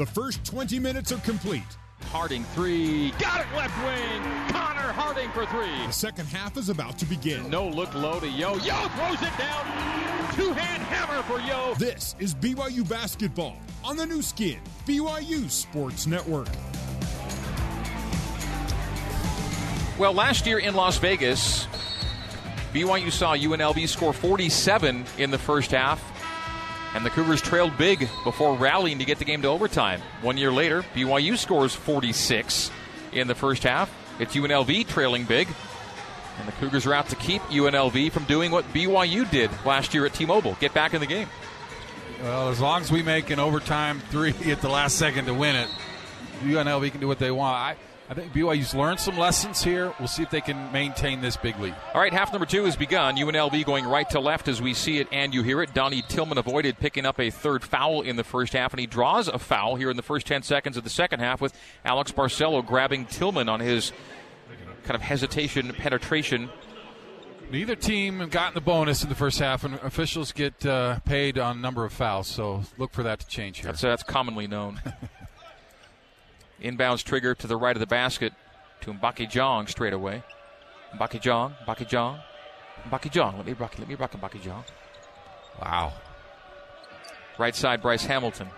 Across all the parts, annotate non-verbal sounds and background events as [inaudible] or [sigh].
The first 20 minutes are complete. Harding three. Got it left wing. Connor Harding for three. The second half is about to begin. No look low to Yo. Yo throws it down. Two hand hammer for Yo. This is BYU basketball on the Nu Skin, BYU Sports Network. Well, last year in Las Vegas, BYU saw UNLV score 47 in the first half, and the Cougars trailed big before rallying to get the game to overtime. One year later, BYU scores 46 in the first half. It's UNLV trailing big, and the Cougars are out to keep UNLV from doing what BYU did last year at T-Mobile, get back in the game. Well, as long as we make an overtime three [laughs] at the last second to win it, UNLV can do what they want. I, I think BYU's learned some lessons here. We'll see if they can maintain this big lead. All right, half number two has begun. UNLV going right to left as we see it and you hear it. Donnie Tillman avoided picking up a third foul in the first half, and he draws a foul here in the first 10 seconds of the second half with Alex Barcelo grabbing Tillman on his kind of hesitation, penetration. Neither team gotten the bonus in the first half, and officials get uh, paid on number of fouls. So look for that to change here. That's, that's commonly known. [laughs] Inbounds trigger to the right of the basket to Mbacke Diong straight away. Mbacke Diong, Mbacke Diong, Mbacke Diong. Let me rock, let me rock Mbacke Diong. Wow. Right side, Bryce Hamilton.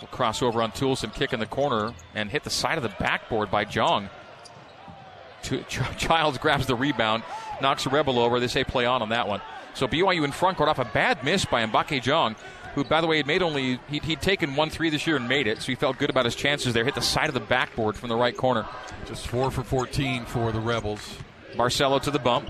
Will cross over on Toolson, kick in the corner, and hit the side of the backboard by Diong. [laughs] Childs grabs the rebound, knocks Rebel over. They say play on on that one. So BYU in front court off a bad miss by Mbacke Diong who, by the way, had made only he'd, he'd, taken one three this year and made it, so he felt good about his chances there. Hit the side of the backboard from the right corner. Just four for 14 for the Rebels. Barcelo to the bump.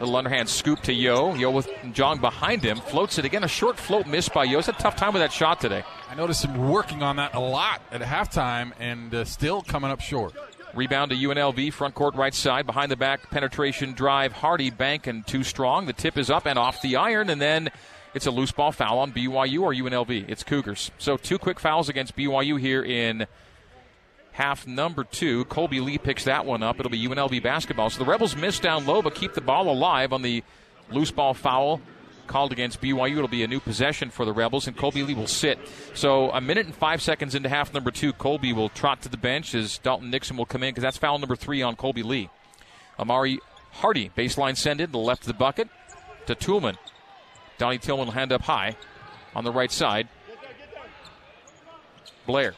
Little underhand scoop to Yo. Yo with Diong behind him. Floats it again. A short float missed by Yo. It's a tough time with that shot today. I noticed him working on that a lot at halftime and uh, still coming up short. Rebound to UNLV, front court right side, behind the back penetration drive. Hardy, bank, and too strong. The tip is up and off the iron, and then it's a loose ball foul on BYU or UNLV. It's Cougars. So two quick fouls against BYU here in half number two. Kolby Lee picks that one up. It'll be UNLV basketball. So the Rebels miss down low, but keep the ball alive on the loose ball foul called against BYU. It'll be a new possession for the Rebels, and Kolby Lee will sit. So a minute and five seconds into half number two, Kolby will trot to the bench as Dalton Nixon will come in because that's foul number three on Kolby Lee. Amari Hardy, baseline send in the left of the bucket to Tillman. Donnie Tillman will hand up high on the right side. Blair.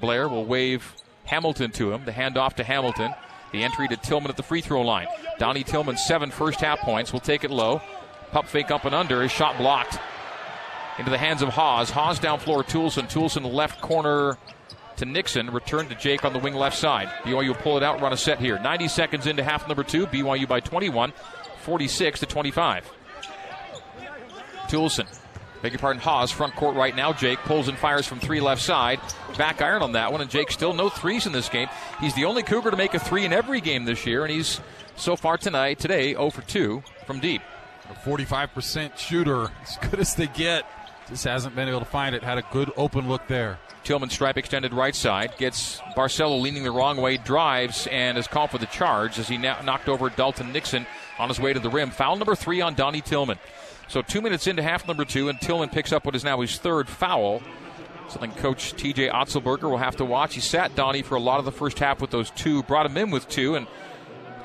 Blair will wave Hamilton to him. The handoff to Hamilton. The entry to Tillman at the free throw line. Donnie Tillman, seven first half points. Will take it low. Pup fake up and under. His shot blocked. Into the hands of Haws. Haws down floor. Toolson. Toolson left corner to Nixon. Return to Jake on the wing left side. BYU pull it out, run a set here. 90 seconds into half number two. BYU by 21, 46 to 25. Toolson. Beg your pardon, Haws, front court right now. Jake pulls and fires from three left side. Back iron on that one, and Jake still no threes in this game. He's the only Cougar to make a three in every game this year, and he's so far tonight, today, 0 for 2 from deep. A 45% shooter, as good as they get. Just hasn't been able to find it. Had a good open look there. Tillman stripe extended right side. Gets Barcelo leaning the wrong way, drives, and is called for the charge as he knocked over Dalton Nixon on his way to the rim. Foul number three on Donnie Tillman. So two minutes into half number two, and Tillman picks up what is now his third foul. Something Coach TJ Otzelberger will have to watch. He sat Donnie for a lot of the first half with those two, brought him in with two, and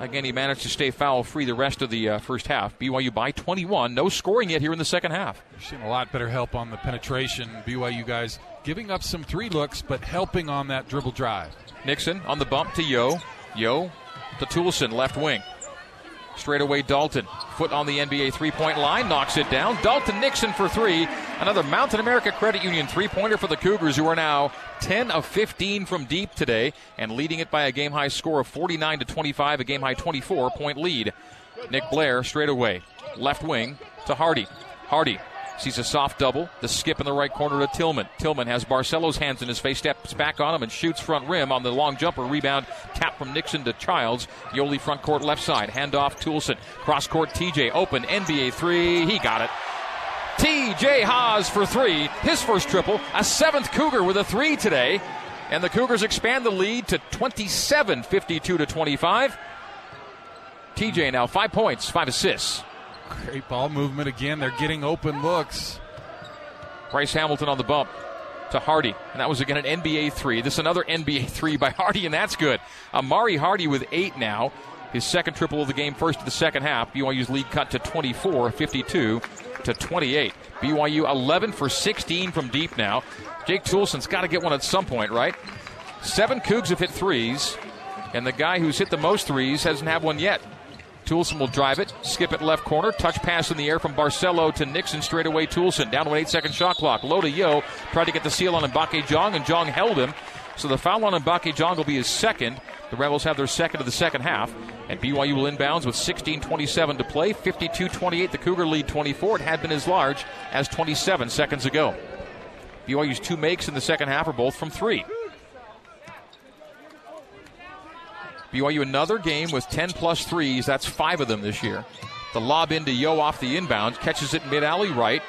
again he managed to stay foul free the rest of the uh, first half. BYU by 21, no scoring yet here in the second half. You're seeing a lot better help on the penetration. BYU guys giving up some three looks, but helping on that dribble drive. Nixon on the bump to Yo, Yo to Toolson, left wing. Straight away, Dalton. Foot on the NBA three point line, knocks it down. Dalton Nixon for three. Another Mountain America Credit Union three pointer for the Cougars, who are now 10 of 15 from deep today and leading it by a game high score of 49 to 25, a game high 24 point lead. Nick Blair straight away. Left wing to Hardy. Hardy Sees a soft double. The skip in the right corner to Tillman. Tillman has Barcelo's hands in his face, steps back on him, and shoots front rim on the long jumper. Rebound tap from Nixon to Childs. Yoeli front court left side. Handoff Toolson. Cross court TJ open. NBA three. He got it. TJ Haws for three. His first triple. A seventh Cougar with a three today. And the Cougars expand the lead to 27 52 to 25. TJ now five points, five assists. Great ball movement again. They're getting open looks. Bryce Hamilton on the bump to Hardy, and that was again an NBA three. This is another NBA three by Hardy, and that's good. Amari Hardy with eight now. His second triple of the game, first of the second half. BYU's lead cut to 24, 52 to 28. BYU 11 for 16 from deep now. Jake Toolson's got to get one at some point, right? Seven Cougs have hit threes, and the guy who's hit the most threes hasn't had one yet. Toolson will drive it, skip it left corner, touch pass in the air from Barcelo to Nixon straight away. Toolson down to an eight second shot clock. Low to Yo, tried to get the seal on Mbacke Diong, and Diong held him. So the foul on Mbacke Diong will be his second. The Rebels have their second of the second half, and BYU will inbounds with 16:27 to play. 52-28, the Cougar lead 24. It had been as large as 27 seconds ago. BYU's two makes in the second half are both from three. BYU another game with 10 plus threes. That's five of them this year. The lob into Yo off the inbound, catches it mid alley right,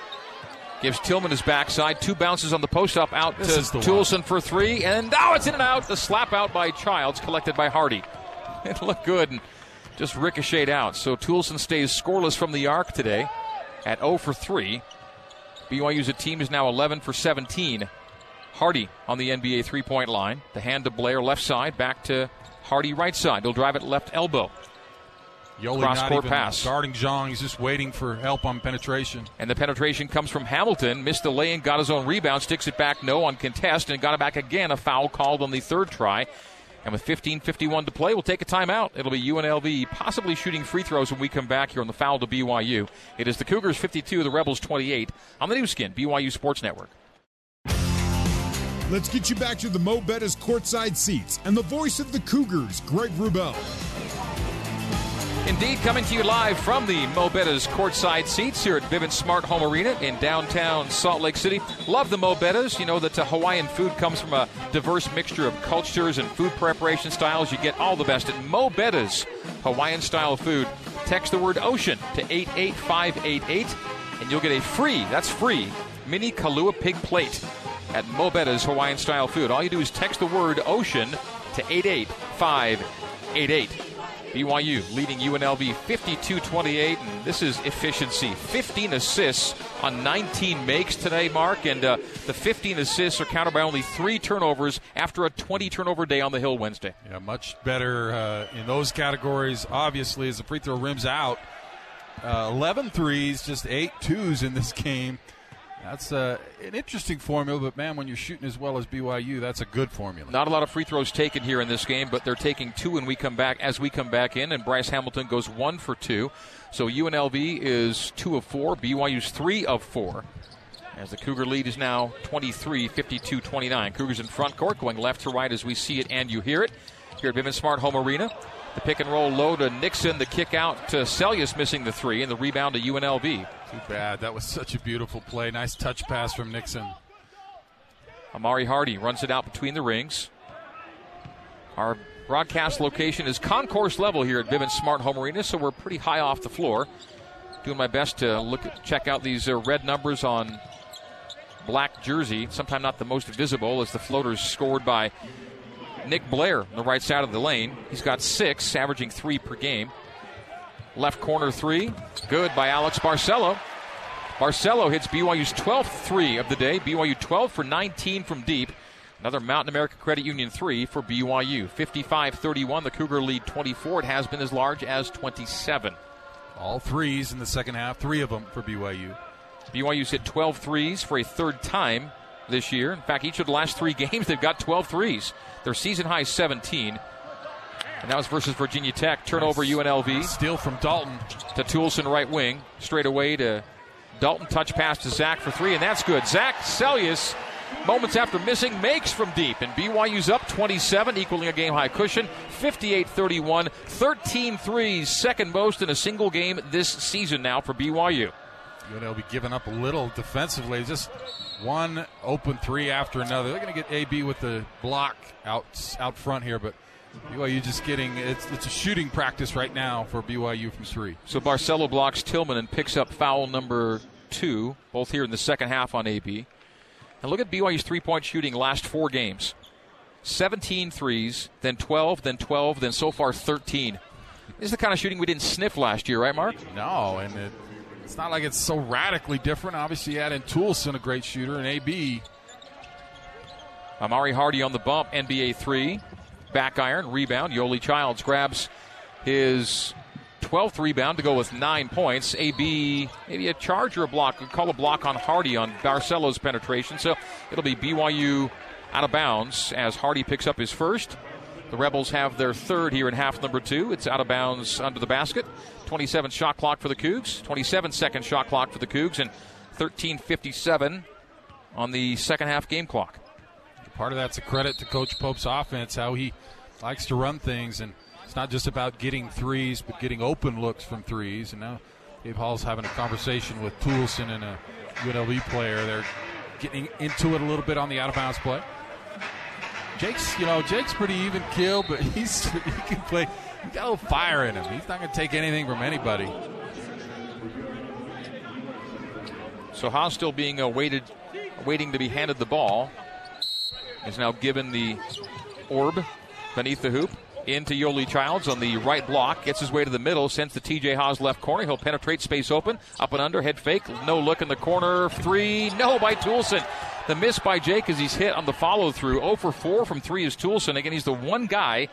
gives Tillman his backside. Two bounces on the post up out This to Toolson for three, and now it's in and out. The slap out by Childs, collected by Hardy. [laughs] It looked good and just ricocheted out. So Toolson stays scoreless from the arc today at 0 for 3. BYU's a team is now 11 for 17. Hardy on the NBA three point line. The hand to Blair left side, back to Hardy right side. He'll drive it left elbow. Yoeli Cross court pass. guarding Diong. He's just waiting for help on penetration. And the penetration comes from Hamilton. Missed the lay in, got his own rebound, sticks it back, no on contest, and got it back again. A foul called on the third try. And with 15.51 to play, we'll take a timeout. It'll be UNLV possibly shooting free throws when we come back here on the foul to BYU. It is the Cougars 52, the Rebels 28 on the Nu Skin, BYU Sports Network. Let's get you back to the Mo' Bettahs courtside seats and the voice of the Cougars, Greg Wrubell. Indeed, coming to you live from the Mo' Bettahs courtside seats here at Vivint Smart Home Arena in downtown Salt Lake City. Love the Mo' Bettahs. You know that Hawaiian food comes from a diverse mixture of cultures and food preparation styles. You get all the best at Mo' Bettahs Hawaiian style food. Text the word ocean to 88588 and you'll get a free, that's free, mini Kalua pig plate at Mo' Bettahs Hawaiian style food. All you do is text the word ocean to 88588. BYU leading UNLV 52 28, and this is efficiency. 15 assists on 19 makes today, Mark, and uh, the 15 assists are countered by only three turnovers after a 20 turnover day on the Hill Wednesday. Yeah, much better uh, in those categories. Obviously, as the free throw rims out, uh, 11 threes, just eight twos in this [laughs] game. That's uh, an interesting formula, but man, when you're shooting as well as BYU, that's a good formula. Not a lot of free throws taken here in this game, but they're taking two when we come back as we come back in, and Bryce Hamilton goes one for two. So UNLV is two of four, BYU's three of four. As the Cougar lead is now 23 52 29. Cougars in front court, going left to right as we see it and you hear it. Here at Vivint Smart Home Arena. The pick and roll low to Nixon, the kick out to Seljaas missing the three, and the rebound to UNLV. Too bad. That was such a beautiful play. Nice touch pass from Nixon. Amari Hardy runs it out between the rings. Our broadcast location is concourse level here at Vivint Smart Home Arena, so we're pretty high off the floor. Doing my best to look at, check out these uh, red numbers on black jersey. Sometimes not the most visible as the floaters scored by Nick Blair on the right side of the lane. He's got six, averaging three per game. Left corner three, good by Alex Barcelo. Barcelo hits BYU's 12th three of the day. BYU 12 for 19 from deep. Another Mountain America Credit Union three for BYU. 55 31. The Cougar lead 24. It has been as large as 27. All threes in the second half, three of them for BYU. BYU's hit 12 threes for a third time this year. In fact, each of the last three [laughs] games, they've got 12 threes. Their season high is 17. And that was versus Virginia Tech. Turnover UNLV Steal from Dalton. to Toolson right wing. Straight away to Dalton. Touch pass to Zach for three, and that's good. Zach Seljaas, moments after missing, makes from deep. And BYU's up 27, equaling a game high cushion. 58 31. 13 threes, second most in a single game this season now for BYU. UNLV giving up a little defensively. Just one open three after another. They're going to get AB with the block out out front here, but BYU just getting it's it's a shooting practice right now for BYU from three. So Barcelo blocks Tillman and picks up foul number two, both here in the second half on AB. And look at BYU's three point shooting last four games 17 threes, then 12, then 12, then so far 13. This is the kind of shooting we didn't sniff last year, right, Mark? No, and it, it's not like it's so radically different. Obviously, add in Toolson, a great shooter, and AB. Amari Hardy on the bump, NBA three. Back iron, rebound. Yoeli Childs grabs his 12th rebound to go with nine points. AB, maybe a charge or a block. We call a block on Hardy on Barcelo's penetration. So it'll be BYU out of bounds as Hardy picks up his first. The Rebels have their third here in half number two. It's out of bounds under the basket. 27 shot clock for the Cougs, 27 second shot clock for the Cougs, and 13:57 on the second half game clock. Part of that's a credit to Coach Pope's offense, how he likes to run things, and it's not just about getting threes, but getting open looks from threes. And now Dave Hall's having a conversation with Toolson and a UNLV player. They're getting into it a little bit on the out of bounds play. Jake's, you know, Jake's pretty even kill, but [laughs] he's he can play. He got a little fire in him. He's not going to take anything from anybody. So Haws still being uh, awaited, waiting to be handed the ball. Is now given the orb beneath the hoop into Yoeli Childs on the right block. Gets his way to the middle, sends the TJ Haws left corner. He'll penetrate space open, up and under, head fake. No look in the corner. Three, no by Toolson. The miss by Jake as he's hit on the follow through. 0 for 4 from 3 is Toolson. Again, he's the one guy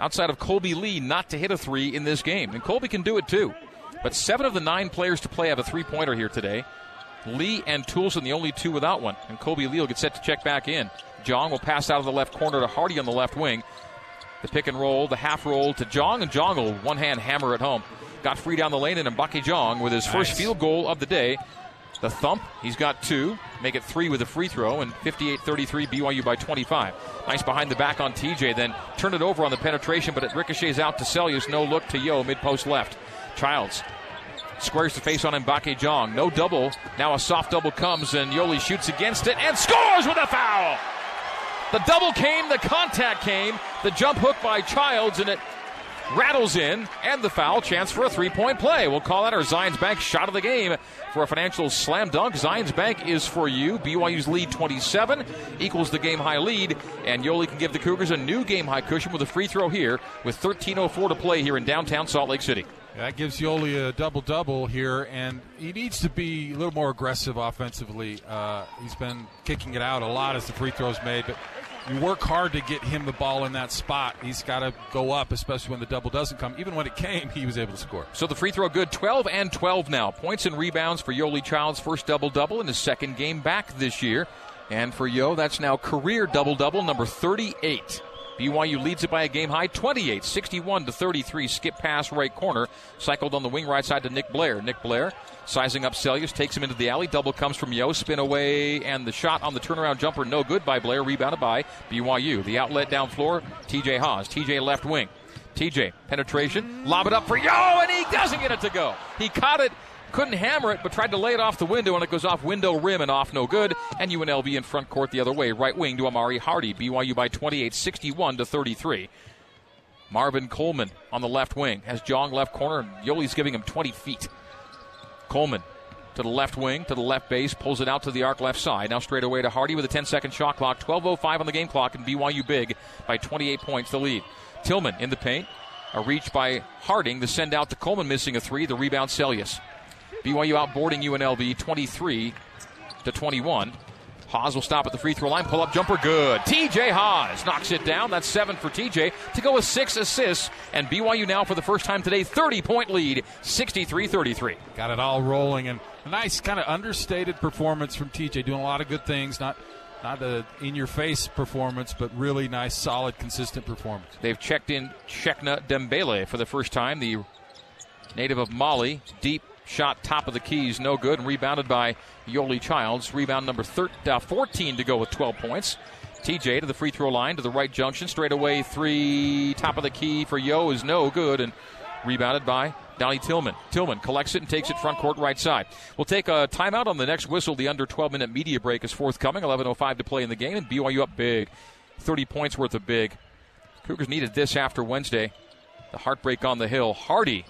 outside of Kolby Lee not to hit a 3 in this game. And Kolby can do it too. But seven of the nine players to play have a three pointer here today. Lee and Toolson, the only two without one. And Kolby Lee will get set to check back in. Diong will pass out of the left corner to Hardy on the left wing. The pick and roll, the half roll to Diong, and Diong will one hand hammer it home. Got free down the lane, and Mbacke Diong with his nice. first field goal of the day. The thump, he's got two, make it three with a free throw, and 58 33 BYU by 25. Nice behind the back on TJ, then turn it over on the penetration, but it ricochets out to Seljaas. No look to Yo, mid post left. Childs squares the face on Mbacke Diong. No double. Now a soft double comes, and Yoeli shoots against it and scores with a foul. The double came, the contact came, the jump hook by Childs, and it rattles in, and the foul chance for a three point play. We'll call that our Zions Bank shot of the game for a financial slam dunk. Zions Bank is for you. BYU's lead 27 equals the game high lead, and Yoeli can give the Cougars a new game high cushion with a free throw here with 13.04 to play here in downtown Salt Lake City. That gives Yoeli a double double here, and he needs to be a little more aggressive offensively. Uh, he's been kicking it out a lot as the free throws made, but you work hard to get him the ball in that spot. He's got to go up, especially when the double doesn't come. Even when it came, he was able to score. So the free throw good, 12 and 12 now. Points and rebounds for Yoeli Child's first double double in his second game back this year. And for Yo, that's now career double double number 38. BYU leads it by a game high 28, 61 to 33. Skip pass right corner. Cycled on the wing right side to Nick Blair. Nick Blair sizing up Seljaas, takes him into the alley. Double comes from Yo. Spin away, and the shot on the turnaround jumper, no good by Blair. Rebounded by BYU. The outlet down floor, TJ Haws. TJ left wing. TJ, penetration, lob it up for Yo, and he doesn't get it to go. He caught it couldn't hammer it, but tried to lay it off the window, and it goes off window rim and off no good. And UNLV in front court the other way, right wing to Amari Hardy. BYU by 28, 61 to 33. Marvin Coleman on the left wing has Diong left corner, and Yoeli's giving him 20 feet. Coleman to the left wing, to the left base, pulls it out to the arc left side. Now straight away to Hardy with a 10 second shot clock. 12.05 on the game clock, and BYU big by 28 points the lead. Tillman in the paint. A reach by Harding. The send out to Coleman missing a three. The rebound Seljaas. BYU outboarding UNLV 23 to 21. Haws will stop at the free throw line. Pull up jumper, good. TJ Haws knocks it down. That's seven for TJ to go with six assists. And BYU now for the first time today, 30 point lead, 63 33. Got it all rolling. And a nice kind of understated performance from TJ, doing a lot of good things. Not not a in your face performance, but really nice, solid, consistent performance. They've checked in Cheikhna Dembele for the first time, the native of Mali, deep Shot top of the keys, no good, and rebounded by Yoeli Childs. Rebound number 13, uh, 14 to go with 12 points. TJ to the free throw line to the right junction. Straight away, three, top of the key for Yo is no good, and rebounded by Donnie Tillman. Tillman collects it and takes it front court right side. We'll take a timeout on the next whistle. The under 12 minute media break is forthcoming. 11.05 to play in the game, and BYU up big. 30 points worth of big. Cougars needed this after Wednesday. The heartbreak on the hill. Hardy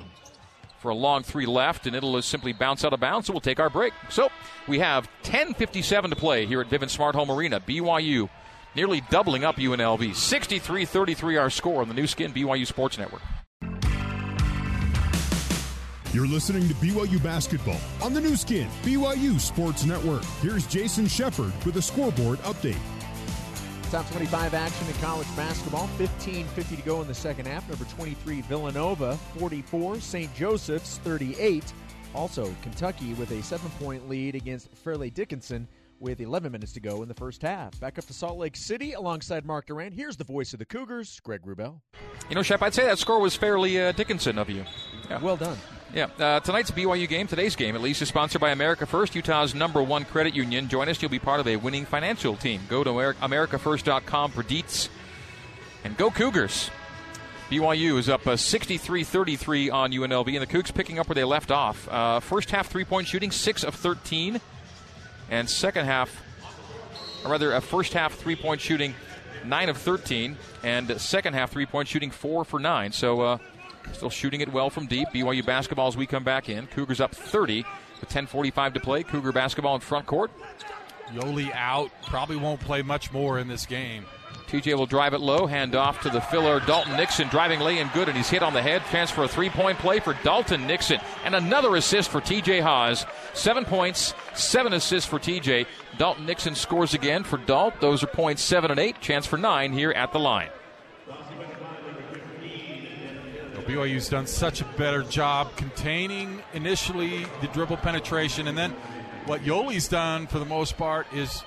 for a long three left, and it'll simply bounce out of bounds, so we'll take our break. So we have 10.57 to play here at Vivint Smart Home Arena. BYU nearly doubling up UNLV. 63 33 our score on the Nu Skin BYU Sports Network. You're listening to BYU Basketball on the Nu Skin, BYU Sports Network. Here's Jason Shepard with a scoreboard update. Top 25 action in college basketball. 15.50 to go in the second half. Number 23, Villanova, 44. St. Joseph's, 38. Also, Kentucky with a seven point lead against Fairleigh Dickinson with 11 minutes to go in the first half. Back up to Salt Lake City alongside Mark Durrant. Here's the voice of the Cougars, Greg Wrubell. You know, Shep, I'd say that score was fairly uh, Dickinson of you. Yeah. Well done. Yeah, uh, tonight's BYU game, today's game at least, is sponsored by America First, Utah's number one credit union. Join us, you'll be part of a winning financial team. Go to AmericaFirst.com for deets. And go Cougars. BYU is up 63 uh, 33 on UNLV, and the Cougs picking up where they left off. Uh, first half three point shooting, 6 of 13. And second half, or rather, a first half three point shooting, 9 of 13. And second half three point shooting, 4 for 9. So, uh, Still shooting it well from deep. BYU basketball as we come back in. Cougars up 30 with 10:45 to play. Cougar basketball in front court. Yoeli out. Probably won't play much more in this game. TJ will drive it low, hand off to the filler Dalton Nixon, driving lay in good, and he's hit on the head. Chance for a three point play for Dalton Nixon. And another assist for TJ Haws. Seven points, seven assists for TJ. Dalton Nixon scores again for Dalt. Those are points seven and eight. Chance for nine here at the line. BYU's done such a better job containing initially the dribble penetration, and then what Yoeli's done for the most part is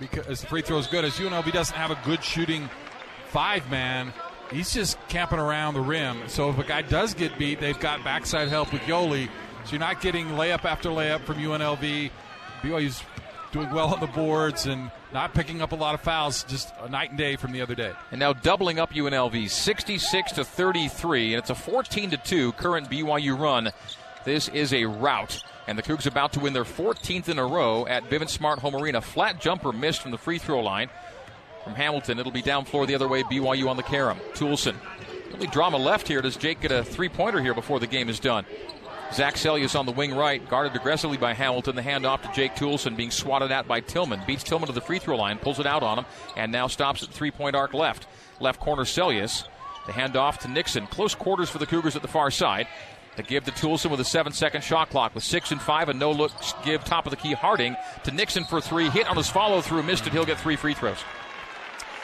because the free throw is good. As UNLV doesn't have a good shooting five man, he's just camping around the rim. So if a guy does get beat, they've got backside help with Yoeli. So you're not getting layup after layup from UNLV. BYU's doing well on the boards and not picking up a lot of fouls, just a night and day from the other day. And now doubling up UNLV, 66 to 33, and it's a 14 to 2 current BYU run. This is a rout. And the Cougs about to win their 14th in a row at Vivint Smart Home Arena. Flat jumper missed from the free throw line from Hamilton. It'll be down floor the other way, BYU on the carom. Toolson. Only drama left here. Does Jake get a three pointer here before the game is done? Zach Seljaas on the wing right, guarded aggressively by Hamilton. The handoff to Jake Toolson, being swatted at by Tillman. Beats Tillman to the free throw line, pulls it out on him, and now stops at three point arc left. Left corner Seljaas. The handoff to Nixon. Close quarters for the Cougars at the far side. To give to Toolson with a seven second shot clock with six and five, and no look give top of the key Harding to Nixon for three. Hit on his follow through, missed it. He'll get three free throws.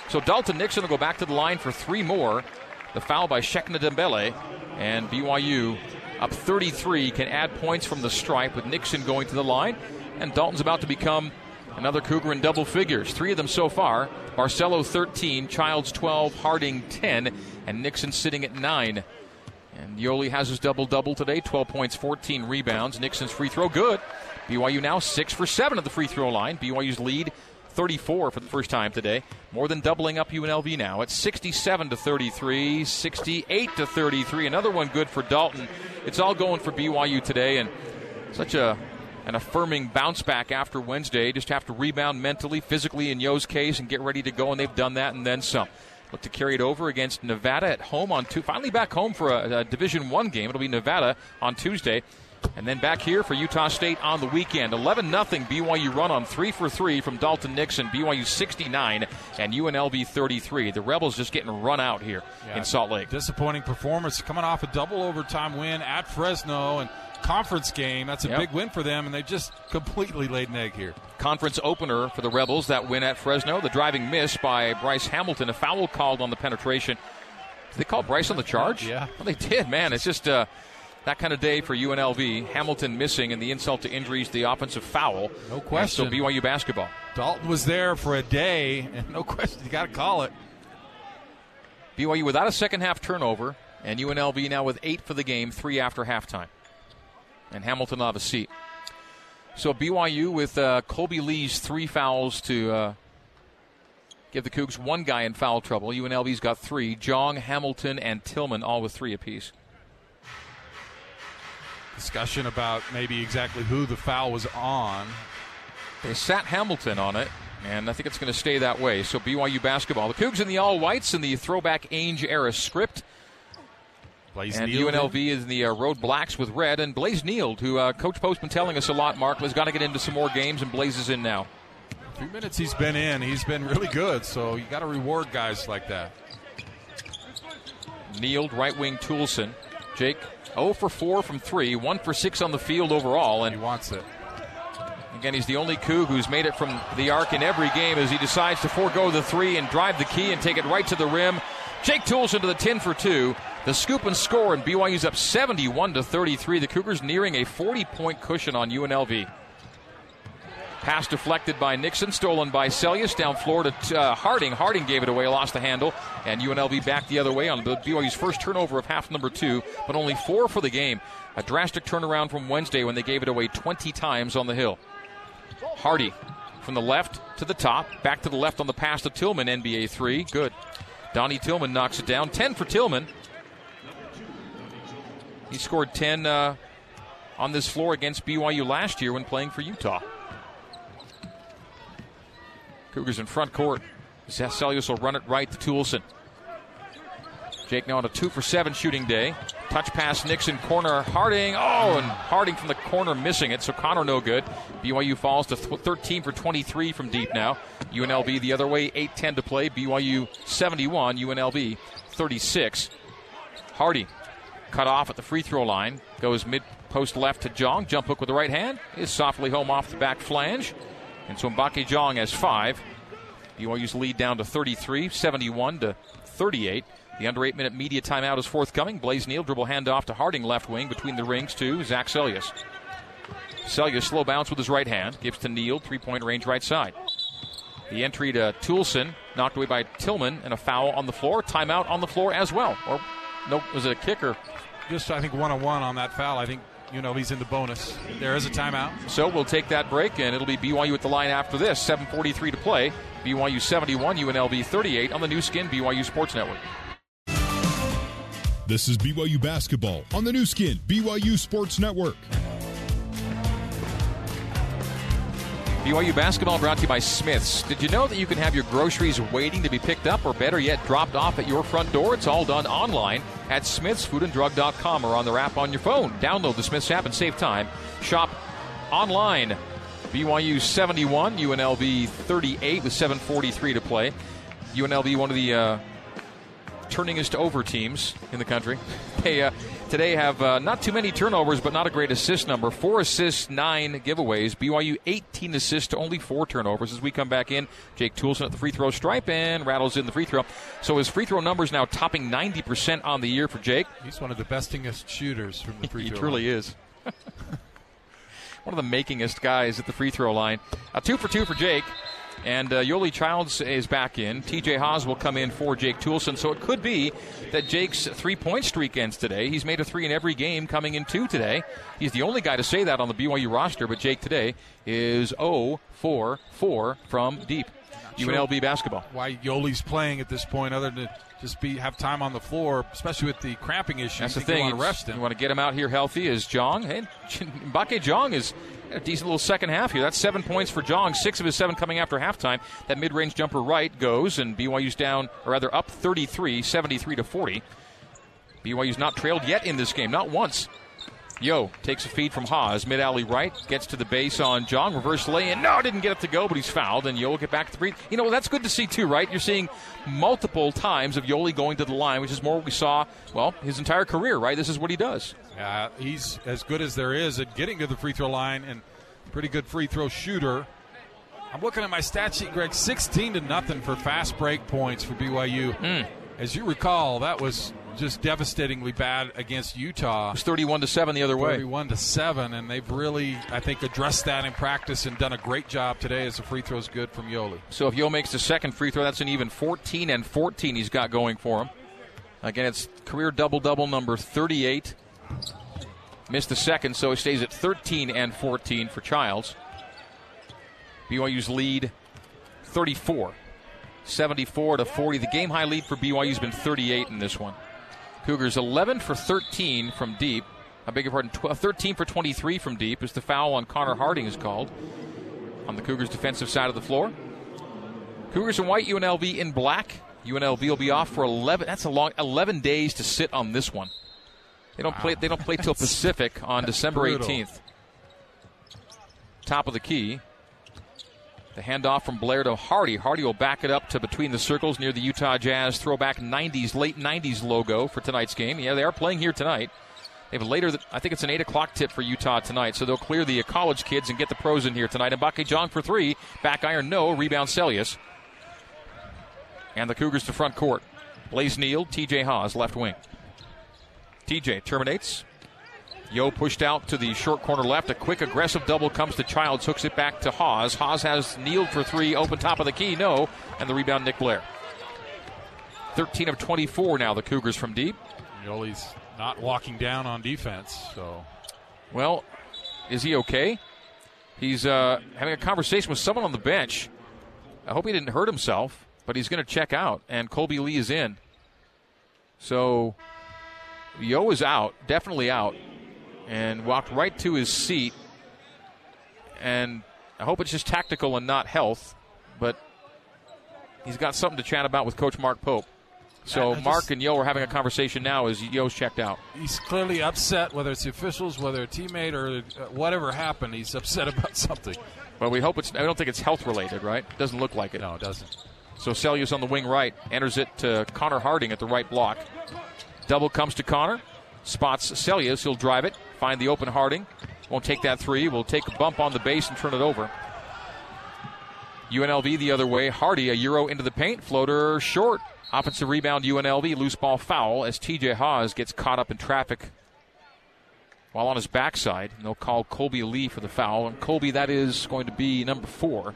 So Dalton Nixon will go back to the line for three more. The foul by Cheikhna Dembele, and BYU up 33, can add points from the stripe with Nixon going to the line. And Dalton's about to become another Cougar in double figures. Three of them so far. Barcelo 13, Childs 12, Harding 10, and Nixon sitting at 9. And Yoeli has his double double today 12 points, 14 rebounds. Nixon's free throw good. BYU now 6 for 7 at the free throw line. BYU's lead 34 for the first time today. More than doubling up UNLV now. It's 67 to 33, 68 to 33. Another one good for Dalton. It's all going for BYU today, and such a an affirming bounce back after Wednesday. Just have to rebound mentally, physically in Yo's case, and get ready to go, and they've done that and then some. Look to carry it over against Nevada at home on two. Finally back home for a, a Division One game. It'll be Nevada on Tuesday. And then back here for Utah State on the weekend. 11 0 BYU run on 3 for 3 from Dalton Nixon. BYU 69 and UNLV 33. The Rebels just getting run out here yeah, in Salt Lake. Disappointing performance coming off a double overtime win at Fresno and conference game. That's a yep. big win for them, and they just completely laid an egg here. Conference opener for the Rebels, that win at Fresno. The driving miss by Bryce Hamilton, a foul called on the penetration. Did they call Bryce on the charge? Yeah. Well, they did, man. It's just. Uh, that kind of day for UNLV. Hamilton missing and the insult to injuries, the offensive foul. No question. So BYU basketball. Dalton was there for a day, and no [laughs] question, you got to call it. BYU without a second half turnover, and UNLV now with eight for the game, three after halftime. And Hamilton will have a seat. So BYU with uh, Kolby Lee's three fouls to uh, give the Cougs one guy in foul trouble. UNLV's got three. Diong, Hamilton, and Tillman all with three apiece discussion about maybe exactly who the foul was on. They sat Hamilton on it, and I think it's going to stay that way. So BYU basketball. The Cougs in the all whites in the throwback Ainge era script. Blaze and UNLV is in the uh, road blacks with red. And Blaze Nield, who uh, Coach Post been telling us a lot, Mark, has got to get into some more games, and Blaze is in now. A few minutes he's been in, he's been really good. So you got to reward guys like that. Nield, right wing Toolson. Jake 0 for 4 from 3, 1 for 6 on the field overall. And he wants it. again, he's the only Coug who's made it from the arc in every game as he decides to forego the 3 and drive the key and take it right to the rim. Jake Toolson to the 10 for 2. The scoop and score, and BYU's up 71 to 33. The Cougars nearing a 40 point cushion on UNLV. Pass deflected by Nixon, stolen by Seljaas down floor to uh, Harding. Harding gave it away, lost the handle, and UNLV back the other way on BYU's first turnover of half number two, but only four for the game. A drastic turnaround from Wednesday when they gave it away 20 times on the hill. Hardy from the left to the top, back to the left on the pass to Tillman, NBA three. Good. Donnie Tillman knocks it down. 10 for Tillman. He scored 10 uh, on this floor against BYU last year when playing for Utah. Cougars in front court. Seljaas will run it right to Toolson. Jake now on a two for seven shooting day. Touch pass Nixon corner Harding. Oh, and Harding from the corner missing it. So Connor no good. BYU falls to th- 13 for 23 from deep now. UNLV the other way, 8-10 to play. BYU 71, UNLV 36. Hardy cut off at the free throw line. Goes mid post left to Diong. Jump hook with the right hand. Is softly home off the back flange. And so Mbacke Diong has five. BYU's lead down to 33, 71 to 38. The under eight minute media timeout is forthcoming. Blaze Nield dribble handoff to Harding left wing between the rings to Zach Seljaas. Seljaas slow bounce with his right hand. Gives to Nield, three point range right side. The entry to Toolson, knocked away by Tillman, and a foul on the floor. Timeout on the floor as well. Or, nope, was it a kicker? Just, I think, one on one on that foul. I think, you know, he's in the bonus. There is a timeout. So we'll take that break, and it'll be BYU at the line after this. 7:43 to play. BYU 71, UNLV 38 on the Nu Skin BYU Sports Network. This is BYU basketball on the Nu Skin BYU Sports Network. BYU basketball brought to you by Smiths. Did you know that you can have your groceries waiting to be picked up or better yet dropped off at your front door? It's all done online at smithsfoodanddrug.com or on their app on your phone. Download the Smiths app and save time. Shop online. BYU 71, UNLV 38 with 7.43 to play. UNLV, one of the uh, turningest over teams in the country. [laughs] They uh, today have uh, not too many turnovers, but not a great assist number. Four assists, nine giveaways. BYU 18 assists to only four turnovers. As we come back in, Jake Toolson at the free throw stripe and rattles in the free throw. So his free throw numbers now topping 90% on the year for Jake. He's one of the bestingest shooters from the [laughs] free throw. he truly is. [laughs] one of the makingest guys at the free throw line. A two for two for Jake. And uh, Yoeli Childs is back in. TJ Haws will come in for Jake Toolson. So it could be that Jake's three point streak ends today. He's made a three in every game, coming in two today. He's the only guy to say that on the BYU roster, but Jake today is 0 4 4 from deep. UNLV basketball. Why Yoeli's playing at this point, other than just be have time on the floor, especially with the cramping issue. That's the thing. want to rest him. You want to get him out here healthy is Diong. Hey, [laughs] Mbacke Diong is a decent little second half here. That's seven points for Diong. Six of his seven coming after halftime. That mid-range jumper right goes, and BYU's down, or rather up 33, 73 to 40. BYU's not trailed yet in this game, not once. Yo takes a feed from Haws, mid alley right, gets to the base on Diong, reverse lay in. No, didn't get it to go, but he's fouled, and Yo will get back to the breathe. You know, that's good to see too, right? You're seeing multiple times of Yoeli going to the line, which is more what we saw, well, his entire career, right? This is what he does. Uh, he's as good as there is at getting to the free throw line and pretty good free throw shooter. I'm looking at my stat sheet, Greg. 16 to nothing for fast break points for BYU. Hmm. As you recall, that was just devastatingly bad against Utah. It was 31 to 7 the other way. 31 to 7, and they've really, I think, addressed that in practice and done a great job today as the free throw's good from Yoeli. So if Yo makes the second free throw, that's an even 14 and 14 he's got going for him. Again, it's career double double number 38. Missed the second, so he stays at 13 and 14 for Childs. BYU's lead 34. 74 to 40. The game high lead for BYU's been 38 in this one. Cougars 11 for 13 from deep. I beg your pardon, 12, uh, 13 for 23 from deep as the foul on Connor Harding is called on the Cougars' defensive side of the floor. Cougars in white, UNLV in black. UNLV will be off for 11. That's a long 11 days to sit on this one. They don't play. They don't play till [laughs] Pacific on December brutal. 18th. Top of the key. The handoff from Blair to Hardy. Hardy will back it up to between the circles near the Utah Jazz throwback 90s, late 90s logo for tonight's game. Yeah, they are playing here tonight. They have later, I think it's an 8 o'clock tip for Utah tonight, so they'll clear the college kids and get the pros in here tonight. And Mbacke Diong for three. Back iron, no. Rebound, Seljaas. And the Cougars to front court. Blaze Nield, TJ Haws, left wing. TJ terminates. Yo pushed out to the short corner left. A quick aggressive double comes to Childs, hooks it back to Haws. Haws has Nield for three, open top of the key, no. And the rebound, Nick Blair. 13 of 24 now, the Cougars from deep. Yoeli's not walking down on defense, so. Well, is he okay? He's uh, having a conversation with someone on the bench. I hope he didn't hurt himself, but he's going to check out, and Kolby Lee is in. So, Yo is out, definitely out and walked right to his seat. And I hope it's just tactical and not health, but he's got something to chat about with Coach Mark Pope. So just, Mark and Yo are having a conversation now as Yo's checked out. He's clearly upset, whether it's the officials, whether a teammate, or uh, whatever happened. He's upset [laughs] about something. Well, we hope it's. I don't think it's health related, right? Doesn't look like it. No, it doesn't. So Seljaas on the wing right enters it to Connor Harding at the right block. Double comes to Connor. Spots Seljaas. He'll drive it. Find the open Harding. Won't take that three. Will take a bump on the base and turn it over. UNLV the other way. Hardy a euro into the paint. Floater short. Offensive rebound UNLV. Loose ball foul as TJ Haws gets caught up in traffic while on his backside. And they'll call Kolby Lee for the foul. And Kolby, that is going to be number four.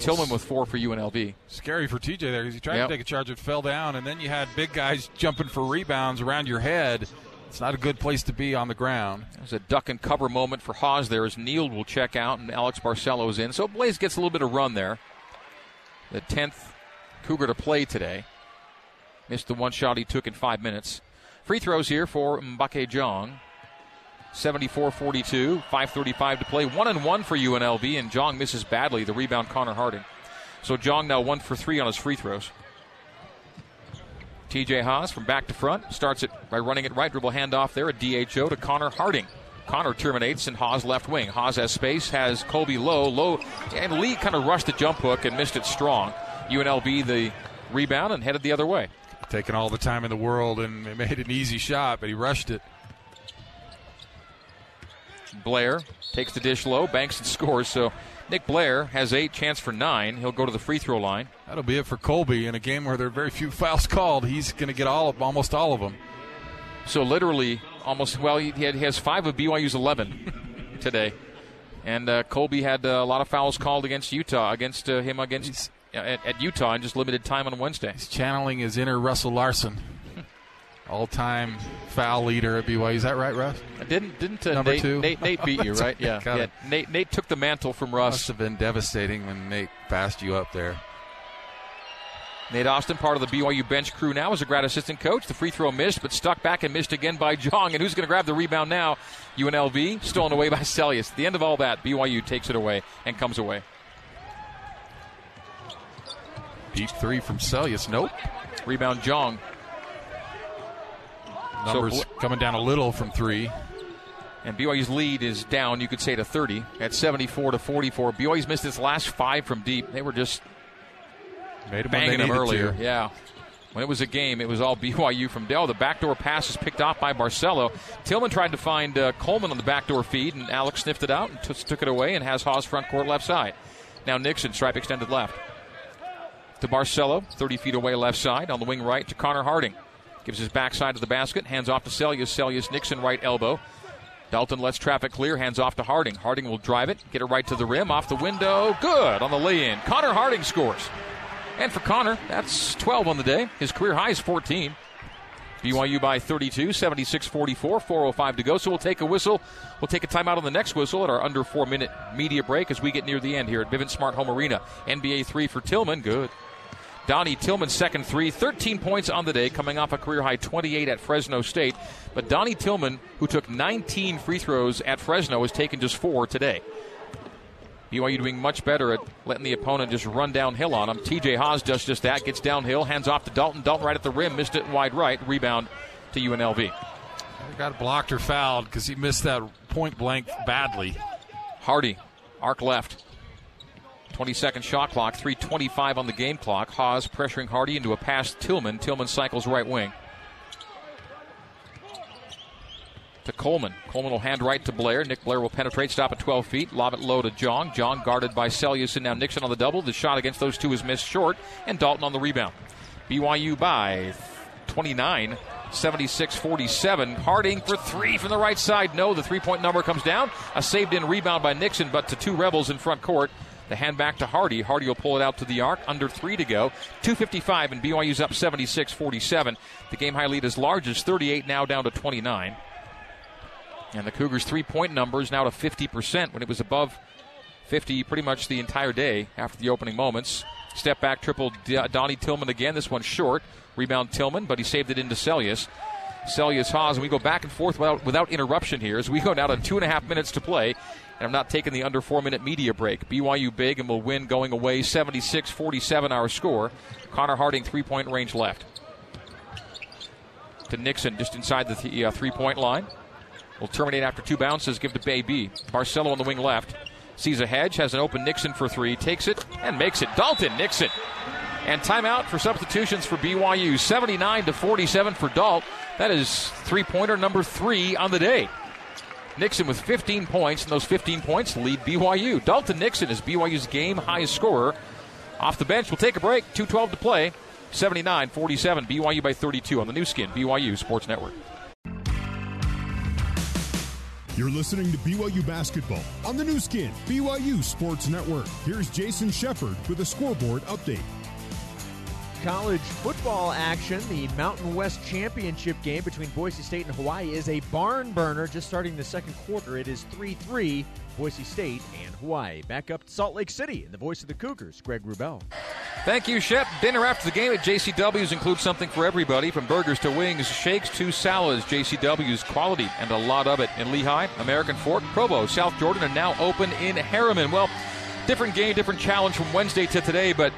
Tillman with four for UNLV. Scary for TJ there because he tried yep. to take a charge it fell down, and then you had big guys jumping for rebounds around your head. It's not a good place to be on the ground. There's a duck and cover moment for Haws there as Nield will check out and Alex Barcelo's in. So Blaze gets a little bit of run there. The 10th Cougar to play today. Missed the one shot he took in five minutes. Free throws here for Mbacke Diong. 74-42, 5:35 to play. One and one for UNLV, and Diong misses badly. The rebound, Connor Harding. So Diong now one for three on his free throws. TJ Haws from back to front starts it by running it right, dribble handoff there, a DHO to Connor Harding. Connor terminates in Haws left wing. Haws has space, has Kolby low, low, and Lee kind of rushed the jump hook and missed it strong. UNLV the rebound and headed the other way. Taking all the time in the world and [laughs] made an easy shot, but he rushed it. Blair takes the dish low, banks and [laughs] scores. So Nick Blair has eight, chance for nine. He'll go to the free throw line. That'll be it for Kolby in a game where there are very few fouls called. He's going to get all of almost all of them. So literally, almost well, he, had, he has five of BYU's eleven [laughs] today, and uh, Kolby had uh, a lot of fouls called against Utah, against uh, him against at, at, Utah, in just limited time on Wednesday. He's channeling his inner Russell Larson all-time foul leader at BYU. Is that right, Russ? Didn't didn't uh, Number Nate, two? Nate, Nate beat you [laughs] right? Yeah, yeah. Nate Nate took the mantle from Russ. Must have been devastating when Nate passed you up there. Nate Austin, part of the BYU bench crew now, as a grad assistant coach. The free throw missed, but stuck back and missed again by Diong. And who's going to grab the rebound now? UNLV, stolen away by Seljaas. At the end of all that, BYU takes it away and comes away. Deep three from Seljaas. Nope. Rebound Diong. Numbers so, coming down a little from three. And BYU's lead is down, you could say, to 30 at 74 to 44. BYU's missed its last five from deep. They were just Made them banging them earlier. To. Yeah. When it was a game, it was all [laughs] BYU from Dell. The backdoor pass is picked off by Barcelo. Tillman tried to find uh, Coleman on the backdoor feed, and Alex sniffed it out and t- took it away and has Haws front court left side. Now Nixon, stripe extended left. To Barcelo, 30 feet away left side. On the wing right to Connor Harding. Gives his backside to the basket. Hands off to Seljaas. Seljaas Nixon right elbow. Dalton lets traffic clear. Hands off to Harding. Harding will drive it. Get it right to the rim. Off the window. Good on the lay in. Connor Harding scores. And for Connor, that's 12 on the day. His career high is 14. BYU by 32, 76 44, 4.05 to go. So we'll take a whistle. We'll take a timeout on the next whistle at our under four minute media break as we get near the end here at Vivint Smart Home Arena. NBA three for Tillman. Good. Donnie Tillman's second three, 13 points on the day, coming off a career high 28 at Fresno State. But Donnie Tillman, who took 19 free throws at Fresno, has taken just four today. BYU doing much better at letting the opponent just run downhill on him. TJ Haws does just that, gets downhill, hands off to Dalton. Dalton right at the rim, missed it wide right. Rebound to UNLV. Got blocked or fouled because he missed that point blank badly. Hardy, arc left. 20 second shot clock, 325 on the game clock. Haws pressuring Hardy into a pass Tillman. Tillman cycles right wing. To Coleman. Coleman will hand right to Blair. Nick Blair will penetrate, stop at 12 feet, lob it low to Diong. Diong guarded by Seljaas and now Nixon on the double. The shot against those two is missed short, and Dalton on the rebound. BYU by 29. 76 47. Harding for three from the right side. No, the three point number comes down. A saved in rebound by Nixon, but to two Rebels in front court. The hand back to Hardy. Hardy will pull it out to the arc. Under three to go. 2.55, and BYU's up 76 47. The game high lead is large as 38, now down to 29. And the Cougars' three point number is now to 50% when it was above 50 pretty much the entire day after the opening moments. Step back triple uh, Donnie Tillman again. This one short. Rebound Tillman, but he saved it into Seljaas. Seljaas Haws, and we go back and forth without, without interruption here as we go down to two and a half minutes to play. And I'm not taking the under four minute media break. BYU big and will win going away 76 47 our score. Connor Harding three point range left. To Nixon just inside the th- uh, three point line. Will terminate after two bounces, give to Bay B. Barcelo on the wing left. Sees a hedge, has an open Nixon for three, takes it, and makes it. Dalton Nixon. And timeout for substitutions for BYU. 79 to 47 for Dalt. That is three pointer number three on the day. Nixon with 15 points, and those 15 points lead BYU. Dalton Nixon is BYU's game highest scorer. Off the bench, we'll take a break. 2.12 to play. 79 47, BYU by 32 on the Nu Skin, BYU Sports Network. You're listening to BYU Basketball on the Nu Skin, BYU Sports Network. Here's Jason Shepard with a scoreboard update. College football action. The Mountain West Championship game between Boise State and Hawaii is a barn burner just starting the second quarter. It is 3 3, Boise State and Hawaii. Back up to Salt Lake City in the voice of the Cougars, Greg Wrubell. Thank you, Shep. Dinner after the game at JCW's includes something for everybody from burgers to wings, shakes to salads. JCW's quality and a lot of it in Lehi, American Fork, Provo, South Jordan, and now open in Herriman. Well, different game, different challenge from Wednesday to today, but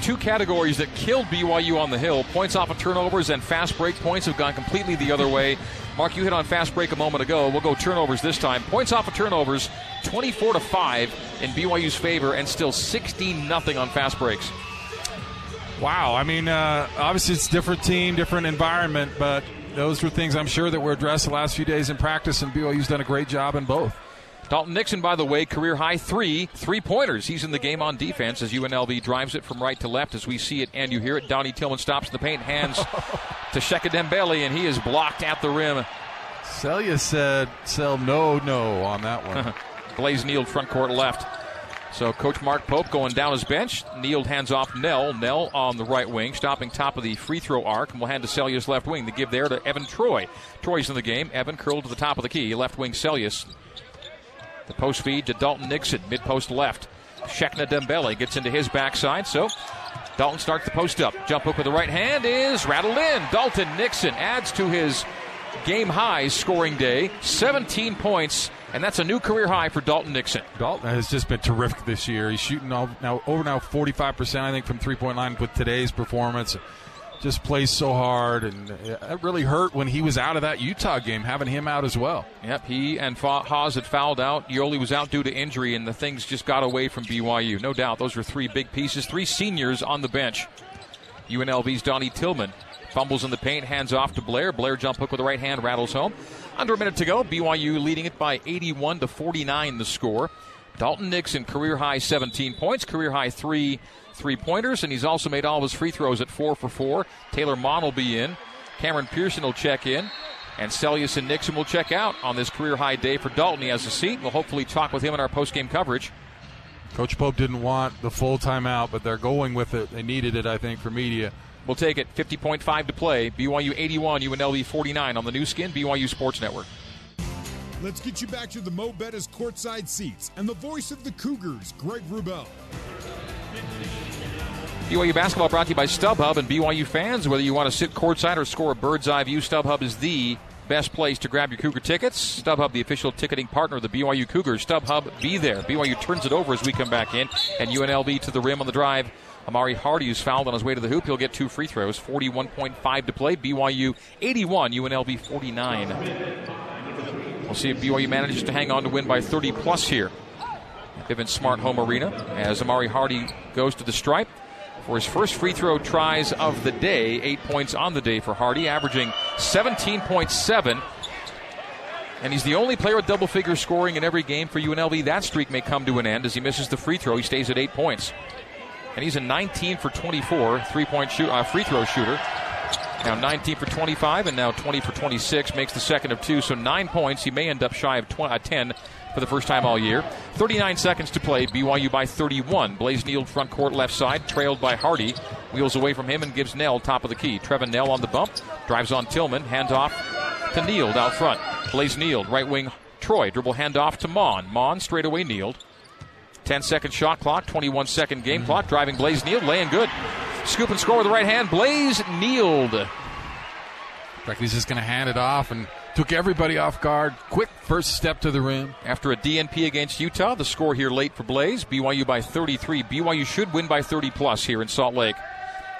two categories that killed BYU on the hill points off of turnovers and fast break points have gone completely the other way. Mark, you hit on fast break a moment ago. We'll go turnovers this time. Points off of turnovers, 24 to 5 in BYU's favor, and still 16 nothing on fast breaks. Wow. I mean, uh, obviously it's different team, different environment, but those were things I'm sure that were addressed the last few days in practice, and BYU's done a great job in both. Dalton Nixon, by the way, career high three three pointers. He's in the game on defense as UNLV drives it from right to left as we see it and you hear it. Donnie Tillman stops in the paint, hands [laughs] to Cheka Dembele, and he is blocked at the rim. Celia said, "Sell no, no" on that one. [laughs] Blaze Nield front court left. So Coach Mark Pope going down his bench. Nield hands off Knell. Knell on the right wing, stopping top of the free throw arc, and will hand to Seljaas left wing. The give there to Evan Troy. Troy's in the game. Evan curled to the top of the key. Left wing Seljaas. The post feed to Dalton Nixon, mid post left. Shekna Dembele gets into his backside, so Dalton starts the post up. Jump hook with the right hand is rattled in. Dalton Nixon adds to his game high scoring day, 17 points, and that's a new career high for Dalton Nixon. Dalton has just been terrific this year. He's shooting all, now over now 45%, I think, from three point line with today's performance. Just plays so hard, and it really hurt when he was out of that Utah game, having him out as well. Yep, he and Haws had fouled out. Yoeli was out due to injury, and the things just got away from BYU. No doubt, those were three big pieces, three seniors on the bench. UNLV's Donnie Tillman fumbles in the paint, hands off to Blair. Blair jump hook with the right hand, rattles home. Under a minute to go, BYU leading it by 81 to 49. The score. Dalton Nixon career high 17 points, career high three three pointers, and he's also made all of his free throws at four for four. Taylor Maughan will be in. Cameron Pearson will check in. And Seljaas and Nixon will check out on this career high day for Dalton. He has a seat. We'll hopefully talk with him in our post game coverage. Coach Pope didn't want the full timeout, but they're going with it. They needed it, I think, for media. We'll take it. 50.5 to play. BYU 81, UNLV 49 on the Nu Skin, BYU Sports Network. Let's get you back to the Mo' Bettahs courtside seats and the voice of the Cougars, Greg Wrubell. BYU basketball brought to you by StubHub and BYU fans. Whether you want to sit courtside or score a bird's eye view, StubHub is the best place to grab your Cougar tickets. StubHub, the official ticketing partner of the BYU Cougars. StubHub, be there. BYU turns it over as we come back in, and UNLV to the rim on the drive. Amauri Hardy is fouled on his way to the hoop. He'll get two free throws. 41.5 to play. BYU 81, UNLV 49. We'll see if BYU manages to hang on to win by 30 plus here. Vivint Smart Home Arena as Amauri Hardy goes to the stripe for his first free throw tries of the day. Eight points on the day for Hardy, averaging 17.7. And he's the only player with double figure scoring in every game for UNLV. That streak may come to an end as he misses the free throw. He stays at eight points. And he's a 19 for 24 three point shoot, uh, free throw shooter. Now 19 for 25 and now 20 for 26. Makes the second of two. So nine points. He may end up shy of 20, uh, 10 for the first time all year. 39 seconds to play. BYU by 31. Blaze Nield front court left side, trailed by Hardy. Wheels away from him and gives Knell top of the key. Trevin Knell on the bump. Drives on Tillman. Handoff to Nield out front. Blaze Nield, right wing Troy. Dribble handoff to Maughan. Maughan straight away Nield. 10 second shot clock, 21 second game clock. Driving Blaze Nield, laying good. Scoop and score with the right hand. Blaze Nield. He's just going to hand it off and took everybody off guard. Quick first step to the rim. After a DNP against Utah, the score here late for Blaze. BYU by 33. BYU should win by 30 plus here in Salt Lake.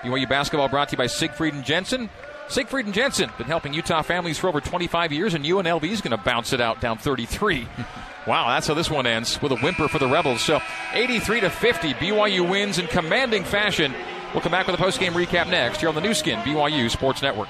BYU basketball brought to you by Siegfried and Jensen. Siegfried and Jensen been helping Utah families for over 25 years, and UNLV is going to bounce it out down 33. [laughs] wow, that's how this one ends with a whimper for the Rebels. So 83 to 50, BYU wins in commanding fashion. We'll come back with a post-game recap next here on the Nu Skin BYU Sports Network.